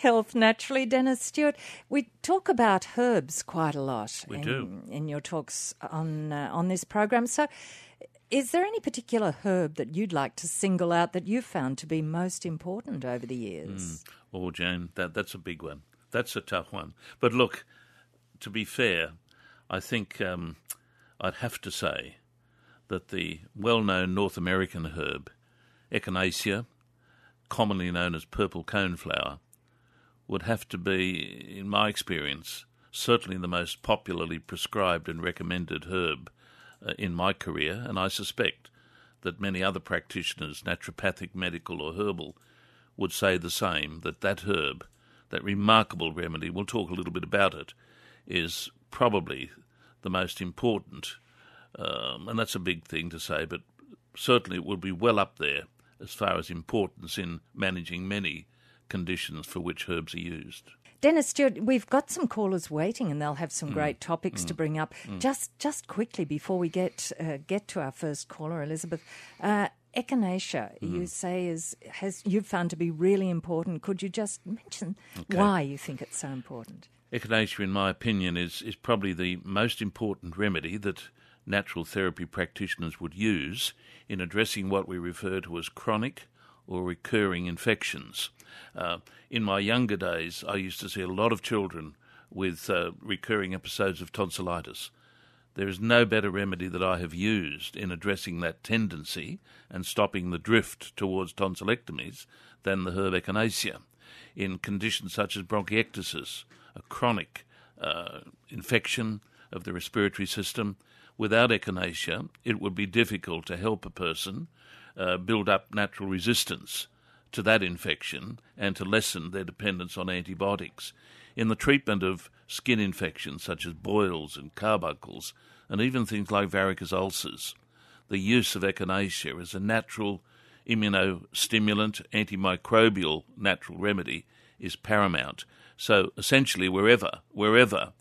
Health Naturally. Dennis Stewart, we talk about herbs quite a lot We in, do. in your talks on, uh, on this program. So, is there any particular herb that you'd like to single out that you've found to be most important over the years? Oh, Jane, that, that's a big one. That's a tough one. But look, to be fair, I think um, I'd have to say that the well known North American herb, Echinacea, commonly known as purple coneflower, would have to be, in my experience, certainly the most popularly prescribed and recommended herb uh, in my career, and I suspect that many other practitioners, naturopathic, medical, or herbal, would say the same that that herb, that remarkable remedy, we'll talk a little bit about it, is probably the most important. Um, and that's a big thing to say, but certainly it would be well up there as far as importance in managing many conditions for which herbs are used. Dennis Stewart, we've got some callers waiting, and they'll have Mm. some great topics to bring up. Just, just quickly before we get uh, get to our first caller, Elizabeth, uh, echinacea, Mm. you say is has you've found to be really important. Could you just mention why you think it's so important? Echinacea, in my opinion, is, is probably the most important remedy that natural therapy practitioners would use in addressing what we refer to as chronic or recurring infections. Uh, in my younger days, I used to see a lot of children with uh, recurring episodes of tonsillitis. There is no better remedy that I have used in addressing that tendency and stopping the drift towards tonsillectomies than the herb echinacea. In conditions such as bronchiectasis, a chronic uh, infection of the respiratory system, without echinacea, it would be difficult to help a person uh, build up natural resistance to that infection and to lessen their dependence on antibiotics. In the treatment of skin infections such as boils and carbuncles, and even things like varicose ulcers, the use of echinacea as a natural immunostimulant, antimicrobial natural remedy is paramount. So essentially, wherever, wherever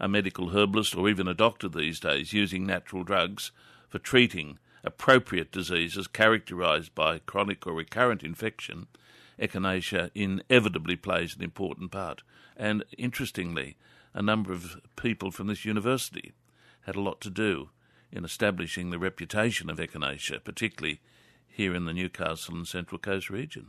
a medical herbalist or even a doctor these days using natural drugs for treating appropriate diseases characterized by chronic or recurrent infection, echinacea inevitably plays an important part. And interestingly, a number of people from this university had a lot to do in establishing the reputation of echinacea, particularly here in the Newcastle and Central Coast region.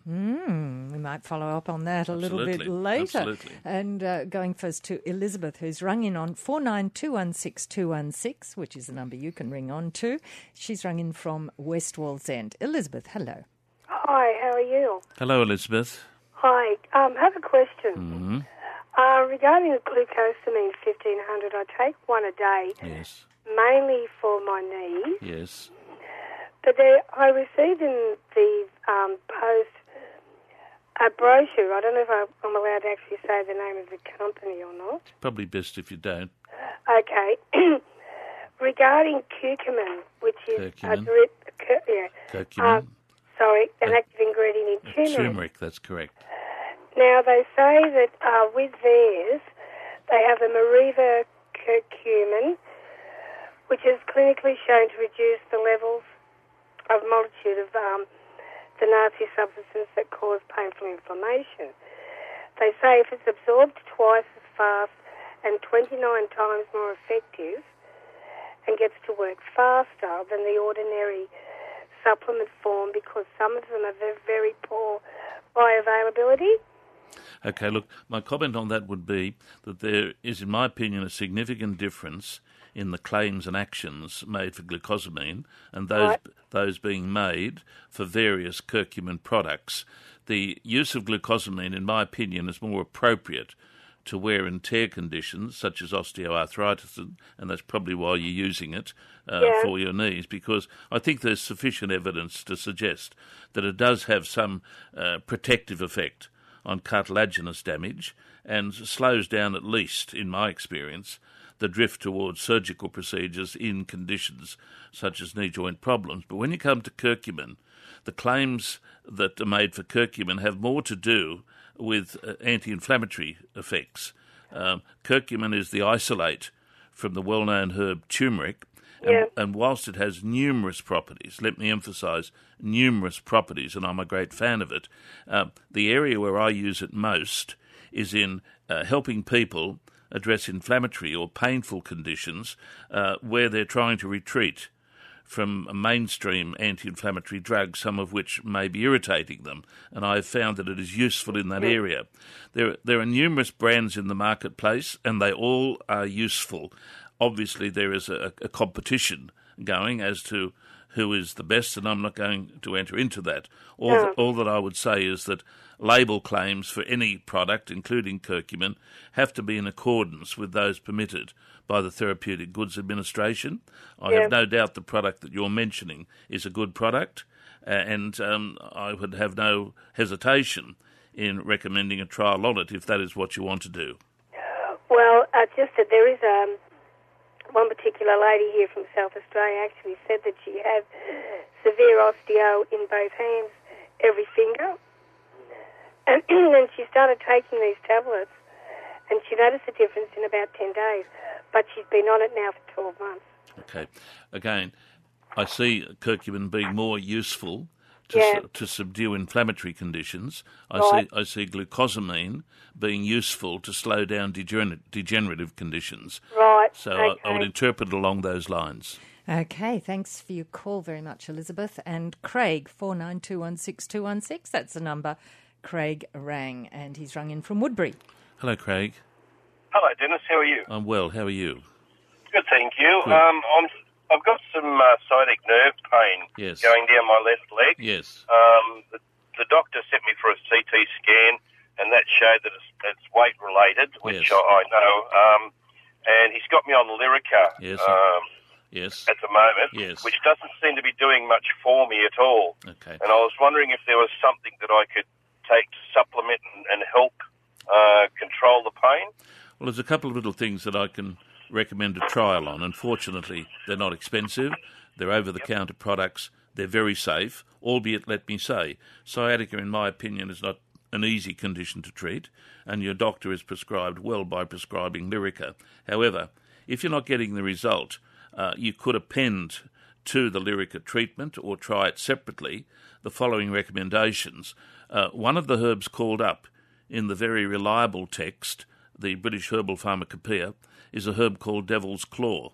We might follow up on that a little bit later. absolutely. And uh, going first to Elizabeth, who's rung in on 49216216, which is the number you can ring on to. She's rung in from West Wallsend. Elizabeth, hello. Hi, how are you? Hello, Elizabeth. Hi, um, I have a question. Uh, regarding the glucosamine 1500, I take one a day, Yes, mainly for my knees. yes. But there, I received in the um, post a brochure. I don't know if I, I'm allowed to actually say the name of the company or not. Probably best if you don't. Okay. regarding curcumin, which is Curcumin. a drip, cur, yeah, Curcumin, sorry, an Uh, active ingredient in turmeric. turmeric, that's correct. Now, they say that uh, with theirs, they have a Meriva curcumin, which is clinically shown to reduce the levels of multitude of um, the nasty substances that cause painful inflammation. They say if it's absorbed twice as fast and 29 times more effective and gets to work faster than the ordinary supplement form because some of them are very, very poor bioavailability. Okay, look, my comment on that would be that there is, in my opinion, a significant difference in the claims and actions made for glucosamine and those Right. Those being made for various curcumin products. The use of glucosamine, in my opinion, is more appropriate to wear and tear conditions such as osteoarthritis, and, that's probably why you're using it uh, Yeah. for your knees, because I think there's sufficient evidence to suggest that it does have some uh, protective effect on cartilaginous damage and slows down, at least in my experience, the drift towards surgical procedures in conditions such as knee joint problems. But when you come to curcumin, the claims that are made for curcumin have more to do with uh, anti inflammatory effects. Um, curcumin is the isolate from the well known herb turmeric. And, Yeah. and whilst it has numerous properties, let me emphasize numerous properties, and I'm a great fan of it, uh, the area where I use it most is in uh, helping people address inflammatory or painful conditions uh, where they're trying to retreat from mainstream anti-inflammatory drugs, some of which may be irritating them, and I've found that it is useful in that area. There, there are numerous brands in the marketplace, and they all are useful. Obviously, there is a, a competition going as to who is the best, and I'm not going to enter into that. All, No. all that I would say is that label claims for any product, including curcumin, have to be in accordance with those permitted by the Therapeutic Goods Administration. I Yeah. have no doubt the product that you're mentioning is a good product, and um, I would have no hesitation in recommending a trial on it if that is what you want to do. Well, uh, just that there is um, one particular lady here from South Australia actually said that she had severe osteo in both hands, every finger. And then she started taking these tablets, and she noticed a difference in about 10 days. But she's been on it now for 12 months. Okay. Again, I see curcumin being more useful to, Yeah. su- to subdue inflammatory conditions. I Right. see I see glucosamine being useful to slow down degener- degenerative conditions. Right. So okay. I, I would interpret along those lines. Okay, thanks for your call very much, Elizabeth. And Craig, 49216216, that's the number Craig rang, and he's rung in from Woodberry. Hello, Craig. Hello, Dennis. How are you? I'm well. How are you? Good, thank you. Good. Um, I'm, I've got some uh, sciatic nerve pain Yes. going down my left leg. Yes. Um, the, the doctor sent me for a CT scan, and that showed that it's, it's weight related, which Yes. I, I know. Um, and he's got me on Lyrica Yes. um, Yes. at the moment, Yes. which doesn't seem to be doing much for me at all. Okay. And I was wondering if there was something that I could take to supplement and, and help uh, control the pain. Well, there's a couple of little things that I can recommend a trial on. Unfortunately, they're not expensive. They're over-the-counter products. They're very safe, albeit, let me say, sciatica, in my opinion, is not an easy condition to treat, and your doctor is prescribed well by prescribing Lyrica. However, if you're not getting the result, uh, you could append to the Lyrica treatment or try it separately the following recommendations. Uh, one of the herbs called up in the very reliable text, the British Herbal Pharmacopoeia, is a herb called Devil's Claw.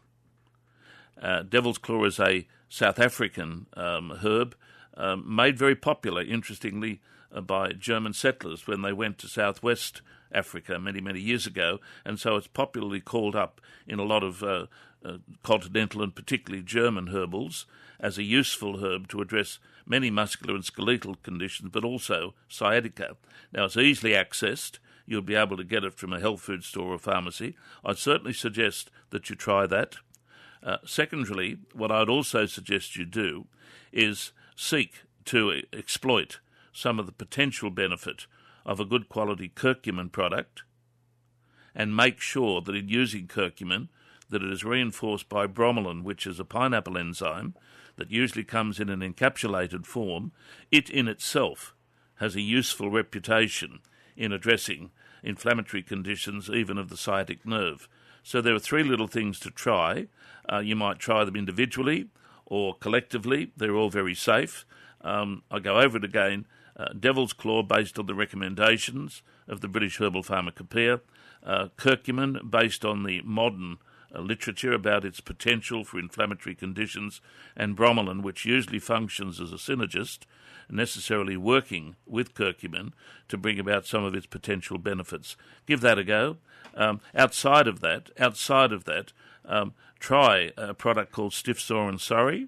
Uh, Devil's Claw is a South African um, herb um, made very popular, interestingly, uh, by German settlers when they went to southwest Africa many, many years ago, and so it's popularly called up in a lot of uh, uh, continental and particularly German herbals as a useful herb to address many muscular and skeletal conditions, but also sciatica. Now, it's easily accessed. You'll be able to get it from a health food store or pharmacy. I'd certainly suggest that you try that. Uh, what I'd also suggest you do is seek to exploit some of the potential benefit of a good quality curcumin product and make sure that in using curcumin that it is reinforced by bromelain, which is a pineapple enzyme that usually comes in an encapsulated form. It in itself has a useful reputation in addressing inflammatory conditions, even of the sciatic nerve. So there are three little things to try. Uh, you might try them individually or collectively. They're all very safe. Um, I go over it again. Uh, Devil's Claw, based on the recommendations of the British Herbal Pharmacopoeia. Uh, curcumin, based on the modern literature about its potential for inflammatory conditions, and bromelain, which usually functions as a synergist, necessarily working with curcumin to bring about some of its potential benefits. Give that a go. Um, outside of that, outside of that, um, try a product called Stiff Sore and Surrey,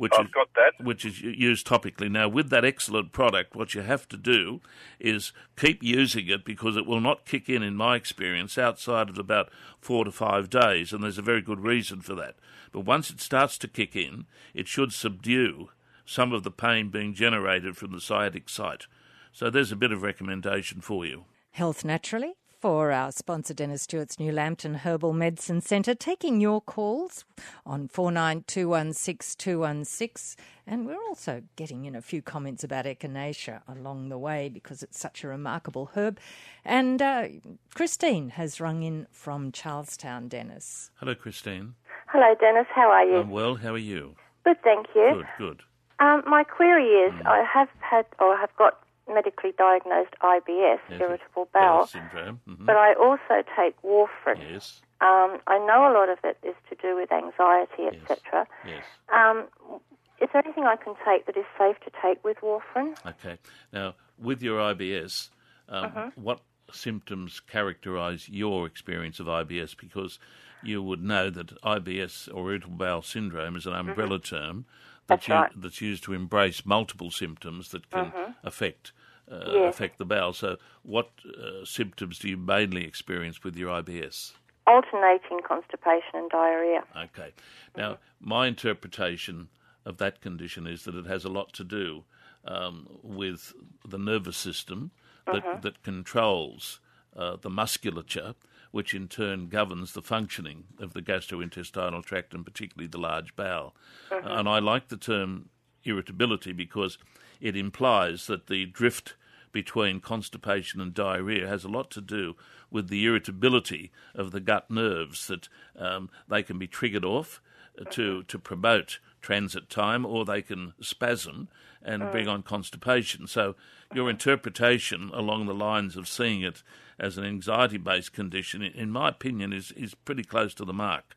which I've is got that. which is used topically. Now, with that excellent product, what you have to do is keep using it because it will not kick in, in my experience, outside of about four to five days, and there's a very good reason for that. But once it starts to kick in, it should subdue some of the pain being generated from the sciatic site. So there's a bit of recommendation for you. Health Naturally for our sponsor, Dennis Stewart's New Lambton Herbal Medicine Centre, taking your calls on 49216216. And we're also getting in a few comments about echinacea along the way because it's such a remarkable herb. And uh, Christine has rung in from Charlestown, Dennis. Hello, Christine. Hello, Dennis. How are you? I'm well. How are you? Good, thank you. Good, good. Um, my query is, I have had or have got medically diagnosed IBS, Yes, irritable Bowel syndrome. mhm. but I also take warfarin. Yes, Um, I know a lot of it is to do with anxiety, etc. yes. Um, is there anything I can take that is safe to take with warfarin? Okay. Now, with your IBS, um, Uh-huh. what symptoms characterise your experience of IBS? Because you would know that IBS or irritable bowel syndrome is an umbrella term That's that right. that's used to embrace multiple symptoms that can affect. Uh, Yes. affect the bowel. So, what uh, symptoms do you mainly experience with your IBS? Alternating constipation and diarrhea. Okay. Now, my interpretation of that condition is that it has a lot to do um, with the nervous system that, that controls uh, the musculature, which in turn governs the functioning of the gastrointestinal tract and particularly the large bowel. and I like the term irritability because it implies that the drift between constipation and diarrhea has a lot to do with the irritability of the gut nerves that um, they can be triggered off uh, to to promote transit time or they can spasm and bring on constipation. So your interpretation along the lines of seeing it as an anxiety based condition, in- in my opinion, is, is pretty close to the mark.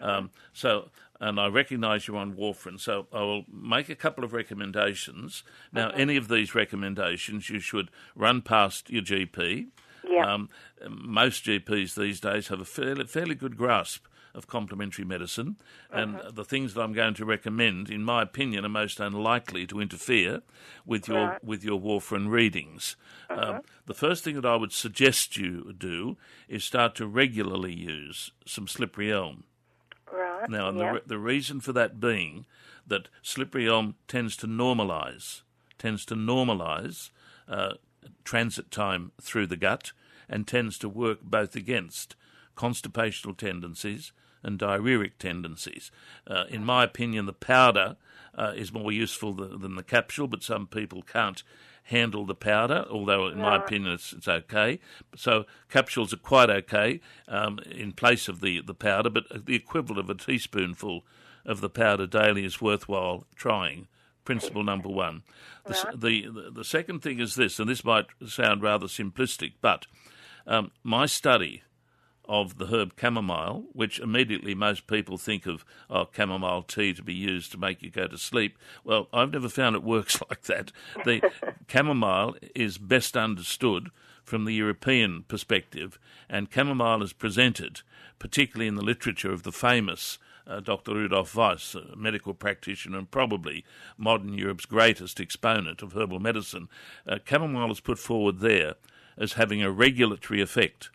Um, so, and I recognise you're on warfarin, so I will make a couple of recommendations. Now, any of these recommendations you should run past your GP. Yeah. Um, most GPs these days have a fairly, fairly good grasp of complementary medicine, and the things that I'm going to recommend, in my opinion, are most unlikely to interfere with your with your warfarin readings. Um, the first thing that I would suggest you do is start to regularly use some slippery elm. Right. Now, and yeah. the, the reason for that being that slippery elm tends to normalise, tends to normalise uh, transit time through the gut, and tends to work both against constipational tendencies and diarrheic tendencies. Uh, in my opinion, the powder uh, is more useful than, than the capsule, but some people can't handle the powder, although in my opinion it's, it's okay. So capsules are quite okay um, in place of the, the powder, but the equivalent of a teaspoonful of the powder daily is worthwhile trying. Principle number one. The, the the second thing is this, and this might sound rather simplistic, but um, my study of the herb chamomile, which immediately most people think of oh, chamomile tea to be used to make you go to sleep. Well, I've never found it works like that. The chamomile is best understood from the European perspective, and chamomile is presented, particularly in the literature of the famous uh, Dr. Rudolf Weiss, a medical practitioner and probably modern Europe's greatest exponent of herbal medicine. Uh, chamomile is put forward there as having a regulatory effect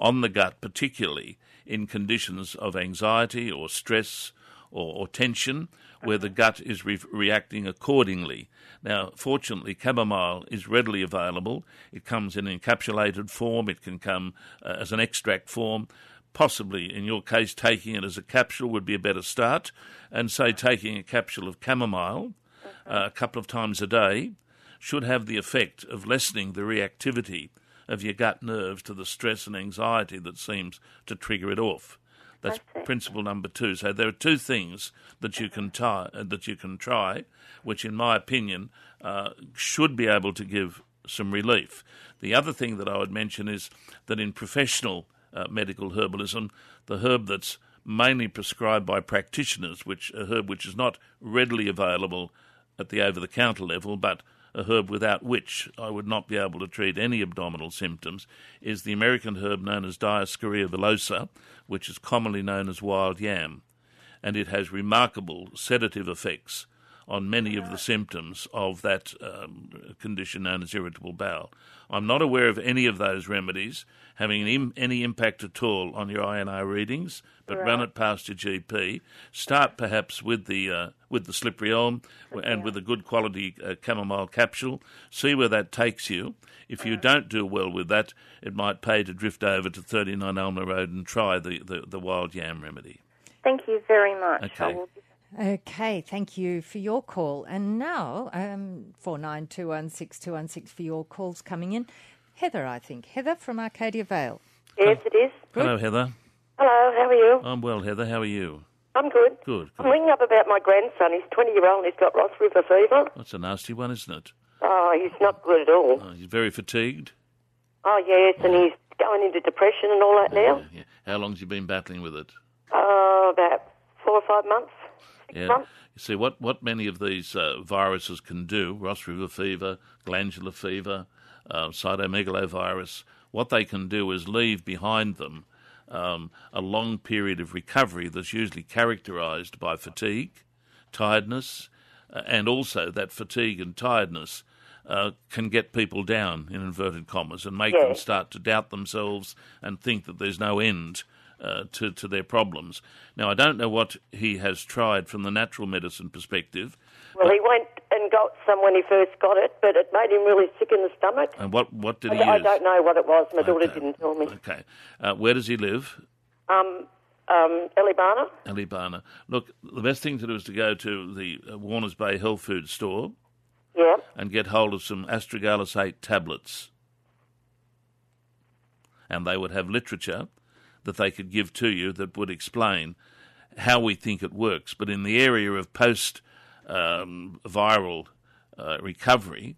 on the gut, particularly in conditions of anxiety or stress or, or tension, where the gut is re- reacting accordingly. Now, fortunately, chamomile is readily available. It comes in encapsulated form, it can come uh, as an extract form. Possibly, in your case, taking it as a capsule would be a better start, and say taking a capsule of chamomile uh, a couple of times a day should have the effect of lessening the reactivity of your gut nerves to the stress and anxiety that seems to trigger it off. That's principle number two. So there are two things that you can try, uh, that you can try, which, in my opinion, uh, should be able to give some relief. The other thing that I would mention is that in professional uh, medical herbalism, the herb that's mainly prescribed by practitioners, which a herb which is not readily available at the over-the-counter level, but a herb without which I would not be able to treat any abdominal symptoms, is the American herb known as Dioscorea villosa, which is commonly known as wild yam, and it has remarkable sedative effects on many of the symptoms of that um, condition known as irritable bowel. I'm not aware of any of those remedies having any, any impact at all on your INR readings, but run it past your GP. Start perhaps with the uh, with the slippery elm and with a good quality uh, chamomile capsule. See where that takes you. If you don't do well with that, it might pay to drift over to 39 Alma Road and try the, the, the wild yam remedy. Thank you very much. Okay. I will be- Okay, thank you for your call. And now, um, 49216216 for your calls coming in. Heather, I think. Heather from Arcadia Vale. Yes, it is. Hello, Heather. Hello, how are you? I'm well, Heather. How are you? I'm good. Good. I'm good. ringing up about my grandson. He's 20 year old and he's got Ross River fever. That's a nasty one, isn't it? Oh, he's not good at all. Uh, he's very fatigued. Oh, yes, and he's going into depression and all that now. Yeah, yeah. How long's you been battling with it? Oh, about four or five months. Yeah. months. You see, what, what many of these uh, viruses can do, Ross River fever, glandular fever, uh, cytomegalovirus, what they can do is leave behind them um, a long period of recovery that's usually characterized by fatigue, tiredness, uh, and also that fatigue and tiredness uh, can get people down, in inverted commas, and make them start to doubt themselves and think that there's no end uh, to, to their problems. Now, I don't know what he has tried from the natural medicine perspective, Well, he went and got some when he first got it, but it made him really sick in the stomach. and what, what did he I, I don't know what it was. My daughter didn't tell me. Okay. Uh, where does he live? Um, um, Eleebana? Eleebana. Look, the best thing to do is to go to the uh, Warners Bay Health Food Store Yeah. and get hold of some astragalus 8 tablets. And they would have literature that they could give to you that would explain how we think it works. But in the area of post um, viral uh, recovery,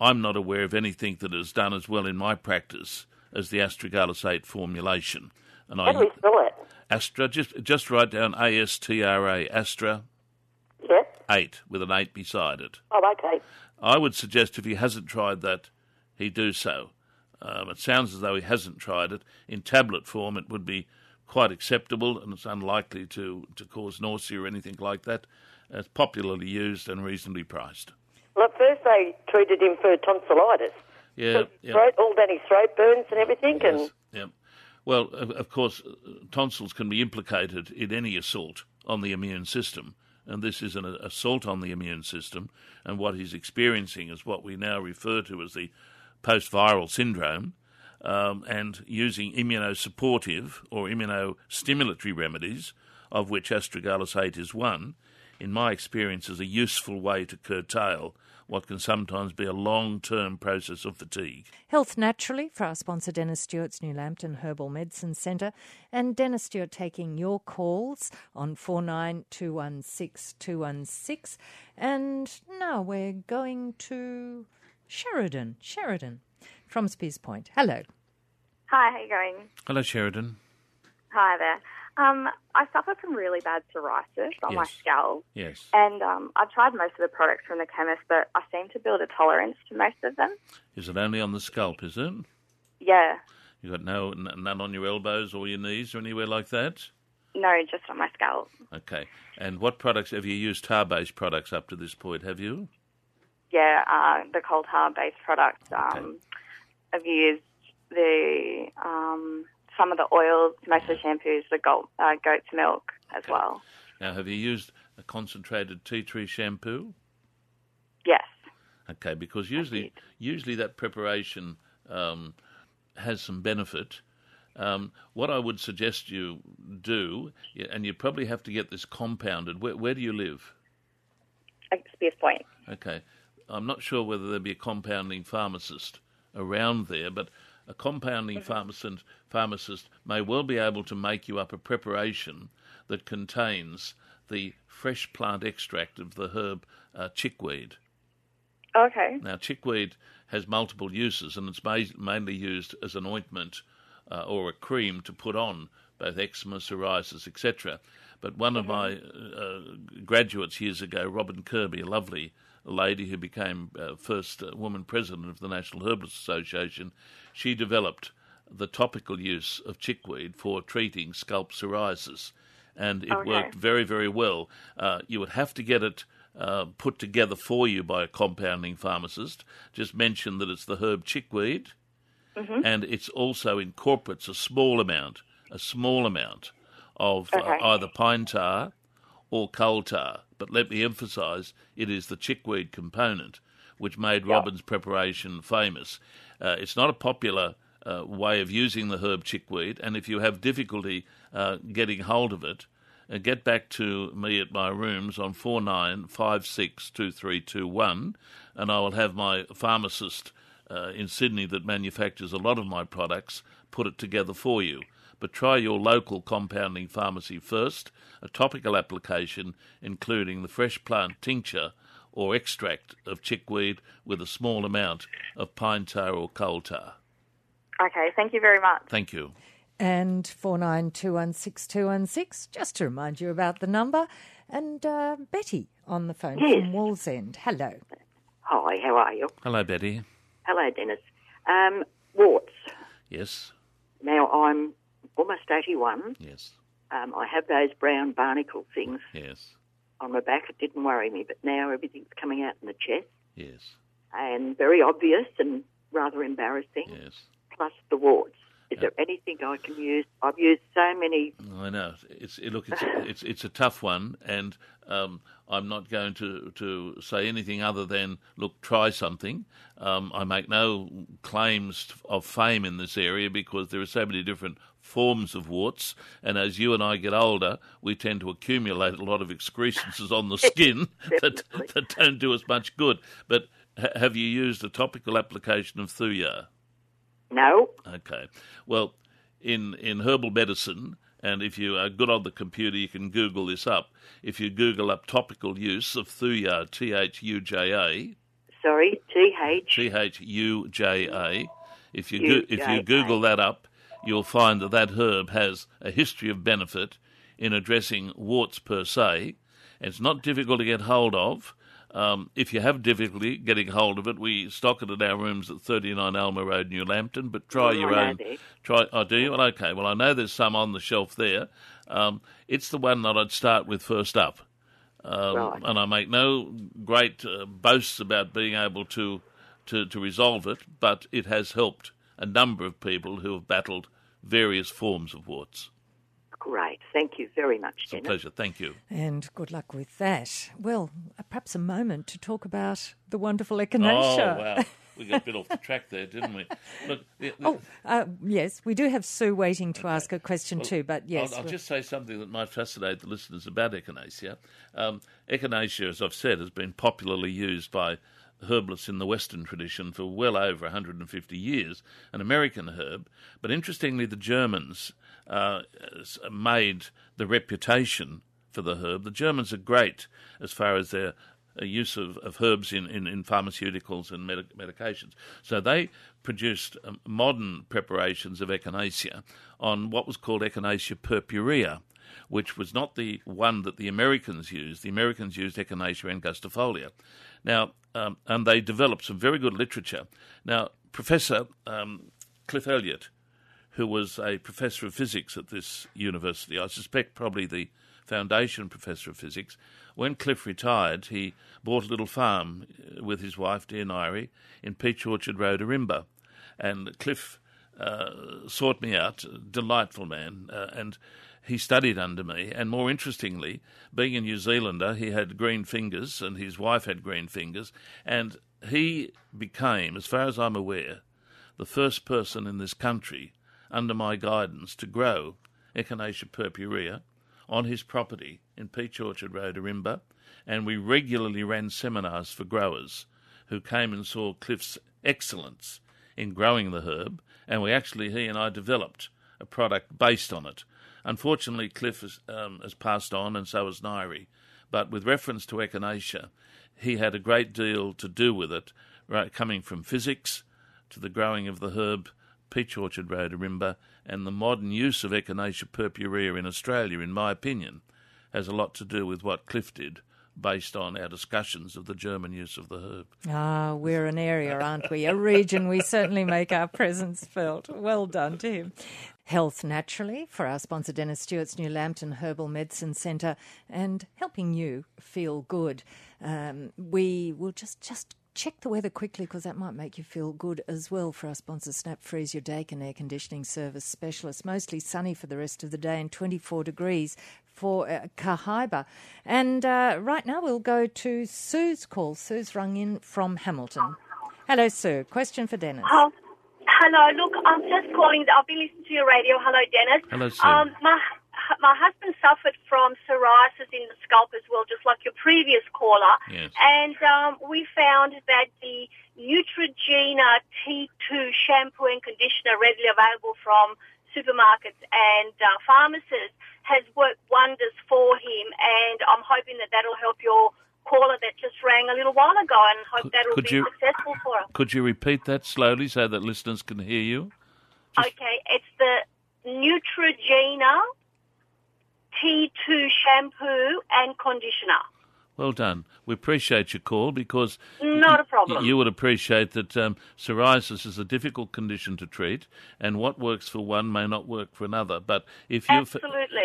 I'm not aware of anything that has done as well in my practice as the astragalus 8 formulation. And How do we spell it? Astra, just just write down A S T R A, Astra Yeah. eight with an eight beside it. Oh, okay. I would suggest if he hasn't tried that, he do so. Um, it sounds as though he hasn't tried it. In tablet form, it would be quite acceptable and it's unlikely to, to cause nausea or anything like that. It's popularly used and reasonably priced. Well, at first they treated him for tonsillitis. Yeah, yeah. throat, all down his throat burns and everything. And Yes, yeah. Well, of, of course, uh, tonsils can be implicated in any assault on the immune system, and this is an assault on the immune system. And what he's experiencing is what we now refer to as the post-viral syndrome. Um, and using immunosupportive or immunostimulatory remedies, of which astragalus 8 is one, in my experience, is a useful way to curtail what can sometimes be a long-term process of fatigue. Health Naturally for our sponsor Dennis Stewart's New Lambton Herbal Medicine Centre and Dennis Stewart taking your calls on 49216216 and now we're going to Sheridan Sheridan from Speers Point. Hello. Hi, how you going? Hello, Sheridan. Hi there. Um, I suffer from really bad psoriasis on my scalp, Yes. and um, I've tried most of the products from the chemist, but I seem to build a tolerance to most of them. Is it only on the scalp, is it? Yeah, You got no n- none on your elbows or your knees or anywhere like that? no, just on my scalp. Okay. And what products have you used tar-based products up to this point, have you? Yeah, uh, the coal tar based products. Um, I've used the um, some of the oils, most of the shampoos, the goat, uh, goat's milk as well. Now, have you used a concentrated tea tree shampoo? Yes. Okay, because usually usually that preparation um, has some benefit. Um, what I would suggest you do, and you probably have to get this compounded. Where, where do you live? Speers Point. Okay. I'm not sure whether there'd be a compounding pharmacist around there, but a compounding pharmacist, pharmacist may well be able to make you up a preparation that contains the fresh plant extract of the herb uh, chickweed. Okay. Now, chickweed has multiple uses, and it's ma- mainly used as an ointment uh, or a cream to put on both eczema, psoriasis, etc. But one of my uh, graduates years ago, Robin Kirby, a lovely lady who became uh, first uh, woman president of the National Herbalist Association, she developed the topical use of chickweed for treating scalp psoriasis, and it Okay. worked very, very well. Uh, you would have to get it uh, put together for you by a compounding pharmacist. Just mention that it's the herb chickweed, and it also incorporates a small amount, a small amount of uh, either pine tar or coal tar. But let me emphasise, it is the chickweed component which made Robin's preparation famous. Uh, it's not a popular uh, way of using the herb chickweed, and if you have difficulty uh, getting hold of it, uh, get back to me at my rooms on 49562321, and I will have my pharmacist uh, in Sydney that manufactures a lot of my products put it together for you. But try your local compounding pharmacy first, a topical application including the fresh plant tincture or extract of chickweed with a small amount of pine tar or coal tar. Okay, thank you very much. Thank you. And 49216216, just to remind you about the number. And uh, Betty on the phone Yes. from Wallsend. Hello. Hi, how are you? Hello, Betty. Hello, Dennis. Um, warts. Yes, Now, I'm almost 81. yes, Um, I have those brown barnacle things yes, on my back. It didn't worry me, but now everything's coming out in the chest yes, and very obvious and rather embarrassing, yes. plus the warts. Is there anything I can use? I've used so many. I know. It's it, look. It's a, it's it's a tough one, and um, I'm not going to to say anything other than look. Try something. Um, I make no claims of fame in this area because there are so many different forms of warts, and as you and I get older, we tend to accumulate a lot of excrescences on the skin that that don't do us much good. But ha- have you used a topical application of Thuja? No. Okay. Well, in in herbal medicine, and if you are good on the computer, you can Google this up. If you Google up topical use of Thuja, T H U J A, Sorry, T H. T H U J A. If you go- if you Google that up, you'll find that that herb has a history of benefit in addressing warts per se. It's not difficult to get hold of. Um, if you have difficulty getting hold of it, we stock it at our rooms at 39 Alma Road, New Lambton. But try Oh, your I own. that. Try. Oh, do you? Well, okay. Well, I know there's some on the shelf there. Um, it's the one that I'd start with first up. Um, Right. And I make no great uh, boasts about being able to, to, to resolve it, but it has helped a number of people who have battled various forms of warts. Great. Thank you very much, It's a pleasure. Thank you. And good luck with that. Well, uh, perhaps a moment to talk about the wonderful echinacea. Oh, wow. We got a bit off the track there, didn't we? Look, the, the, Oh, uh, yes, we do have Sue waiting to ask a question Well, too, but yes. I'll, I'll we'll- just say something that might fascinate the listeners about echinacea. Um, echinacea, as I've said, has been popularly used by herbalists in the Western tradition for well over 150 years, an American herb. But interestingly, the Germans uh, made the reputation for the herb. The Germans are great as far as their uh, use of, of herbs in, in, in pharmaceuticals and medic- medications. So they produced um, modern preparations of echinacea on what was called echinacea purpurea, which was not the one that the Americans used. The Americans used echinacea angustifolia. Now, um, and they developed some very good literature. Now, Professor um, Cliff Elliott, who was a professor of physics at this university, I suspect probably the foundation professor of physics. When Cliff retired, he bought a little farm uh, with his wife, dear Nairi, in Peach Orchard Road, Ourimbah. And Cliff uh, sought me out, delightful man, uh, and he studied under me. And more interestingly, being a New Zealander, he had green fingers, and his wife had green fingers, and he became, as far as I'm aware, the first person in this country, under my guidance, to grow Echinacea purpurea on his property in Peach Orchard Road, Ourimbah, and we regularly ran seminars for growers who came and saw Cliff's excellence in growing the herb, and we actually, he and I developed a product based on it. Unfortunately, Cliff has, um, has passed on, and so has Nairi. But with reference to echinacea, he had a great deal to do with it, right, coming from physics to the growing of the herb, Peach Orchard Ourimbah, and the modern use of Echinacea purpurea in Australia, in my opinion, has a lot to do with what Cliff did based on our discussions of the German use of the herb. Ah, we're an area, aren't we? A region we certainly make our presence felt. Well done to him. Health Naturally for our sponsor Dennis Stewart's New Lambton Herbal Medicine Centre and helping you feel good. Um, we will just just check the weather quickly because that might make you feel good as well for our sponsor Snap Freeze, your Daikin air conditioning service specialist. Mostly sunny for the rest of the day and 24 degrees for uh, Kahibah. And uh, right now we'll go to Sue's call. Sue's rung in from Hamilton. Hello, Sue. Question for Dennis. Oh, hello. Look, I'm just calling. I've been listening to your radio. Hello, Dennis. Hello, Sue. Um, my my husband suffered from psoriasis in the scalp as well, just like your previous caller. Yes. And um, we found that the Neutrogena T2 shampoo and conditioner readily available from supermarkets and uh, pharmacies has worked wonders for him. And I'm hoping that that'll help your caller that just rang a little while ago and hope Could- that will could be you- successful for us. Could you repeat that slowly so that listeners can hear you? Okay, it's the Neutrogena T2 shampoo and conditioner. Well done. We appreciate your call because Not a problem. You would appreciate that um, psoriasis is a difficult condition to treat, and what works for one may not work for another. But if you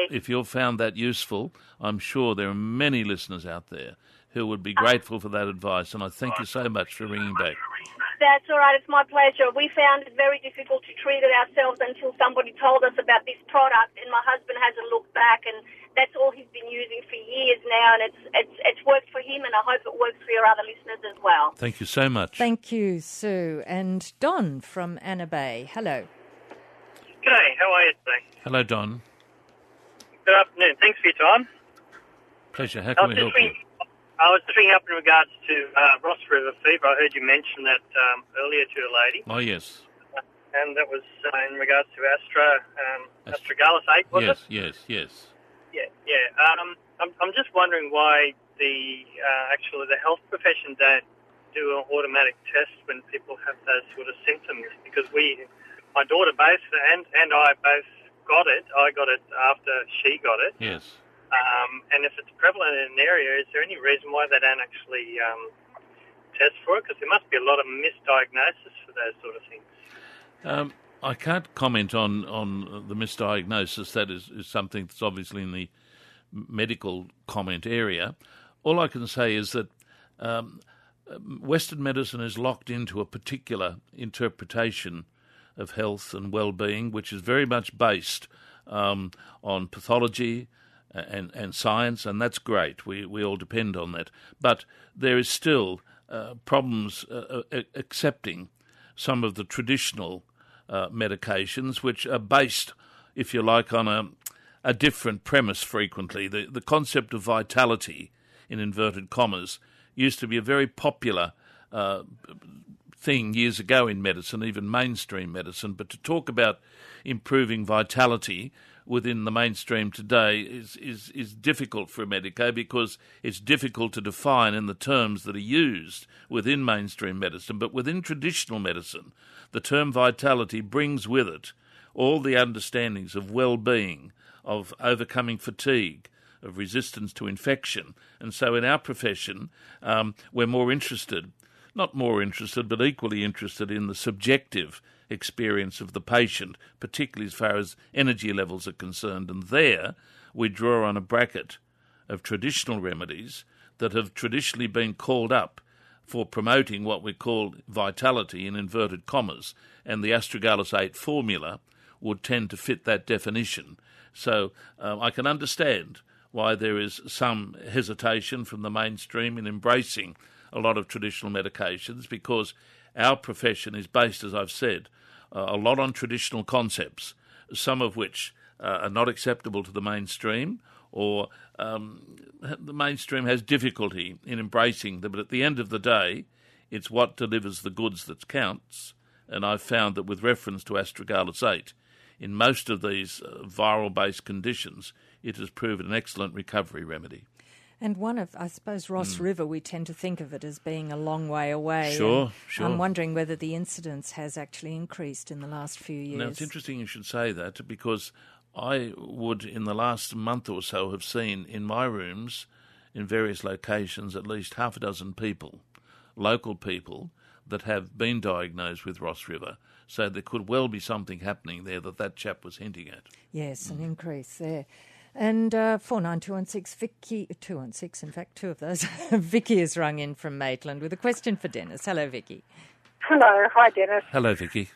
if you've found that useful, I'm sure there are many listeners out there who would be grateful for that advice. And I thank you so much for ringing back. That's all right. It's my pleasure. We found it very difficult to treat it ourselves until somebody told us about this product, and my husband hasn't looked back, and that's all he's been using for years now, and it's it's it's worked for him, and I hope it works for your other listeners as well. Thank you so much. Thank you, Sue. And Don from Anna Bay. Hello. G'day, how are you today? Hello, Don. Good afternoon. Thanks for your time. Pleasure. How can we help you? I was just up in regards to uh, Ross River fever. I heard you mention that um, earlier to a lady, Oh yes, and that was uh, in regards to Astra, um, Ast- Astragalus 8, was yes, it? yes, yes. Yeah, yeah. Um, I'm, I'm just wondering why the uh, actually the health profession don't do an automatic test when people have those sort of symptoms because we, my daughter both and and I both got it. I got it after she got it. Yes. Um, and if it's prevalent in an area, is there any reason why they don't actually um, test for it? Because there must be a lot of misdiagnosis for those sort of things. Um, I can't comment on, on the misdiagnosis. That is, is something that's obviously in the medical comment area. All I can say is that um, Western medicine is locked into a particular interpretation of health and well-being, which is very much based um, on pathology and, and science, and that's great. We we all depend on that, but there is still uh, problems uh, uh, accepting some of the traditional uh, medications, which are based, if you like, on a a different premise frequently. The the concept of vitality, in inverted commas, used to be a very popular uh, thing years ago in medicine, even mainstream medicine. But to talk about improving vitality within the mainstream today is, is, is difficult for a medico because it's difficult to define in the terms that are used within mainstream medicine. But within traditional medicine, the term vitality brings with it all the understandings of well being, of overcoming fatigue, of resistance to infection. And so in our profession, um, we're more interested, not more interested, but equally interested in the subjective experience of the patient, particularly as far as energy levels are concerned. And there we draw on a bracket of traditional remedies that have traditionally been called up for promoting what we call vitality in inverted commas, and the astragalus 8 formula would tend to fit that definition. So um, I can understand why there is some hesitation from the mainstream in embracing a lot of traditional medications because our profession is based, as I've said, uh, a lot on traditional concepts, some of which uh, are not acceptable to the mainstream or um, the mainstream has difficulty in embracing them. But at the end of the day, it's what delivers the goods that counts. And I've found that with reference to astragalus 8, in most of these uh, viral based conditions, it has proven an excellent recovery remedy. And one of, I suppose, Ross hmm. River, we tend to think of it as being a long way away. Sure, and sure. I'm wondering whether the incidence has actually increased in the last few years. Now, it's interesting you should say that because I would, in the last month or so, have seen in my rooms in various locations at least half a dozen people, local people, that have been diagnosed with Ross River. So there could well be something happening there that that chap was hinting at. Yes, an hmm. increase there. And uh, 49216, Vicky, 216, in fact, two of those. Vicky has rung in from Maitland with a question for Dennis. Hello, Vicky. Hello, hi Dennis. Hello, Vicky.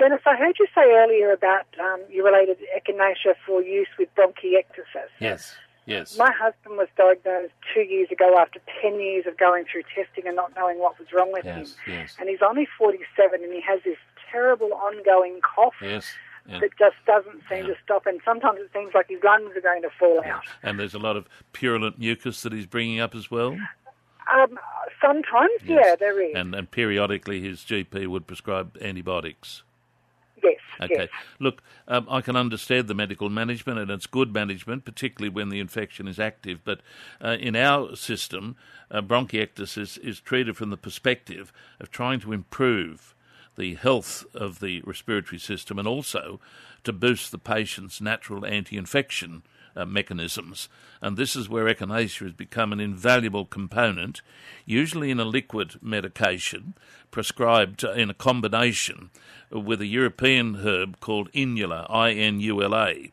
Dennis, I heard you say earlier about um, you related echinacea for use with bronchiectasis. Yes, yes. My husband was diagnosed two years ago after 10 years of going through testing and not knowing what was wrong with Yes, him. yes. And he's only 47 and he has this terrible ongoing cough Yes. Yeah. that just doesn't seem to stop. And sometimes it seems like his lungs are going to fall out. And there's a lot of purulent mucus that he's bringing up as well. Um, sometimes, yeah, there is. And, and periodically his GP would prescribe antibiotics. Yes. Okay. Yes. Look, um, I can understand the medical management, and it's good management, particularly when the infection is active. But uh, in our system, uh, bronchiectasis is, is treated from the perspective of trying to improve the health of the respiratory system and also to boost the patient's natural anti infection uh, mechanisms. And this is where echinacea has become an invaluable component, usually in a liquid medication prescribed in a combination with a European herb called inula, I N U L A.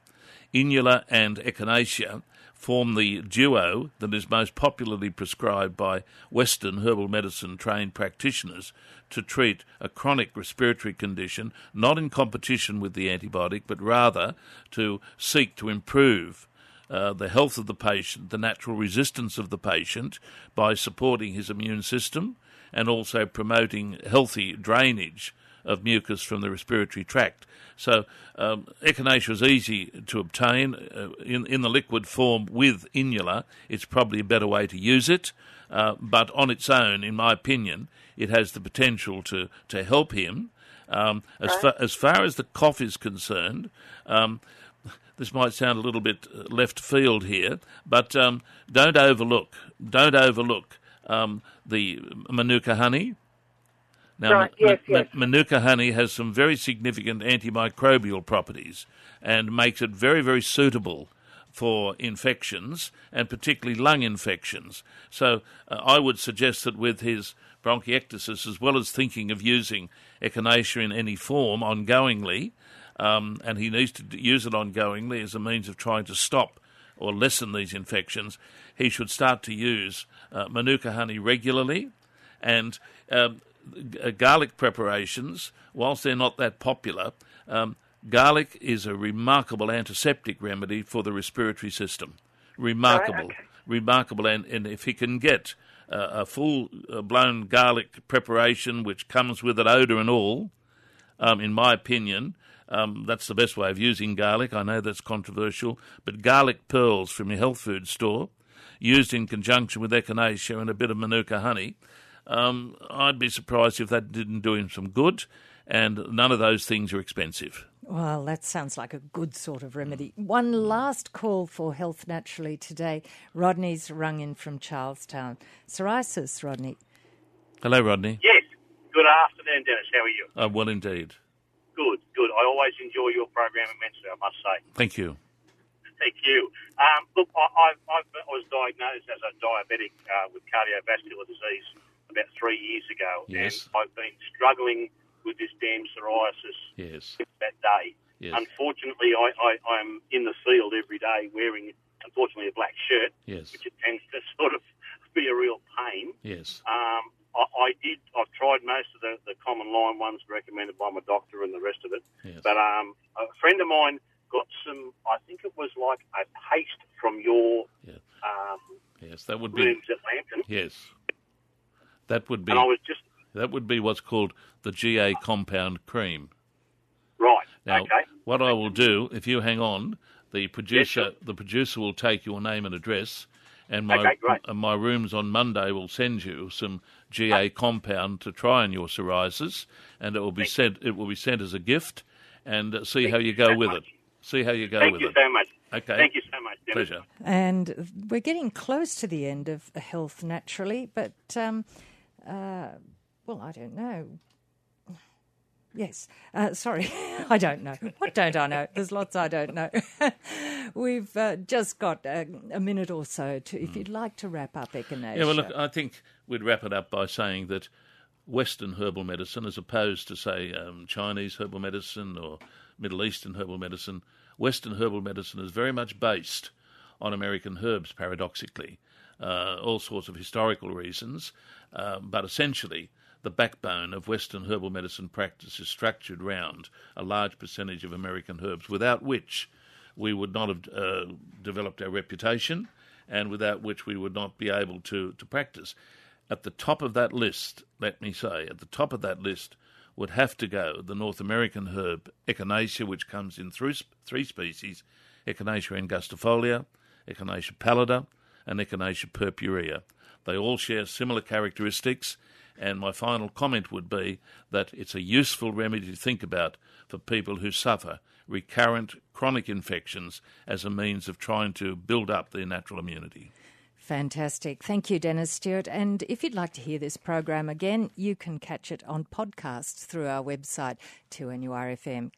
Inula and echinacea form the duo that is most popularly prescribed by Western herbal medicine trained practitioners to treat a chronic respiratory condition, not in competition with the antibiotic, but rather to seek to improve uh, the health of the patient, the natural resistance of the patient by supporting his immune system and also promoting healthy drainage of mucus from the respiratory tract. So, um, echinacea is easy to obtain uh, in, in the liquid form with inula. It's probably a better way to use it, uh, but on its own, in my opinion, it has the potential to, to help him. Um, as, right. far, as far as the cough is concerned, um, this might sound a little bit uh, left field here, but um, don't overlook don't overlook um, the manuka honey. Now, right. yes, ma- yes. manuka honey has some very significant antimicrobial properties and makes it very, very suitable for infections and particularly lung infections. So uh, I would suggest that with his bronchiectasis, as well as thinking of using echinacea in any form ongoingly, um, and he needs to use it ongoingly as a means of trying to stop or lessen these infections, he should start to use uh, manuka honey regularly and um, uh, garlic preparations, whilst they're not that popular, um, garlic is a remarkable antiseptic remedy for the respiratory system. Remarkable, right, okay. remarkable, and, and if he can get uh, a full uh, blown garlic preparation, which comes with an odour and all, um, in my opinion, um, that's the best way of using garlic. I know that's controversial, but garlic pearls from your health food store, used in conjunction with echinacea and a bit of manuka honey, um, I'd be surprised if that didn't do him some good. And none of those things are expensive. Well, that sounds like a good sort of remedy. One last call for Health Naturally today. Rodney's rung in from Charlestown. Psoriasis, Rodney. Hello, Rodney. Yes. Good afternoon, Dennis. How are you? Uh, well, indeed. Good, good. I always enjoy your program immensely, I must say. Thank you. Thank you. Um, look, I, I, I, was diagnosed as a diabetic uh, with cardiovascular disease about three years ago. Yes. And I've been struggling with this damn psoriasis yes. that day. Yes. Unfortunately, I, I, I'm in the field every day wearing, unfortunately, a black shirt, yes. which it tends to sort of be a real pain. Yes. Um, I, I did. I've tried most of the, the common line ones recommended by my doctor and the rest of it. Yes. But um, a friend of mine got some. I think it was like a paste from your. Yeah. Um, yes, that would be. Rooms at Lambton. Yes. That would be. And I was just. That would be what's called the GA compound cream. Right. Now, okay. what I will do, if you hang on, the producer, Yes, the producer will take your name and address, and my Okay, great. my rooms on Monday will send you some GA compound to try on your psoriasis, and it will be sent. It will be sent as a gift, and uh, see Thank how you you go so with much. it. See how you go Thank with you it. Thank you so much. Okay. Thank you so much. Dennis. Pleasure. And we're getting close to the end of health naturally, but um, uh, well, I don't know. Yes, uh, sorry, I don't know. What don't I know? There's lots I don't know. We've uh, just got a, a minute or so to, if you'd like to wrap up echinacea. Yeah, well, look, I think we'd wrap it up by saying that Western herbal medicine, as opposed to, say, um, Chinese herbal medicine or Middle Eastern herbal medicine, Western herbal medicine is very much based on American herbs, paradoxically. Uh, all sorts of historical reasons, uh, but essentially, the backbone of Western herbal medicine practice is structured round a large percentage of American herbs, without which we would not have uh, developed our reputation and without which we would not be able to, to practice. At the top of that list, let me say, at the top of that list would have to go the North American herb Echinacea, which comes in three, three species Echinacea angustifolia, Echinacea pallida, and Echinacea purpurea. They all share similar characteristics And my final comment would be that it's a useful remedy to think about for people who suffer recurrent chronic infections as a means of trying to build up their natural immunity. Fantastic. Thank you, Dennis Stewart. And if you'd like to hear this program again, you can catch it on podcast through our website, 2NURFM.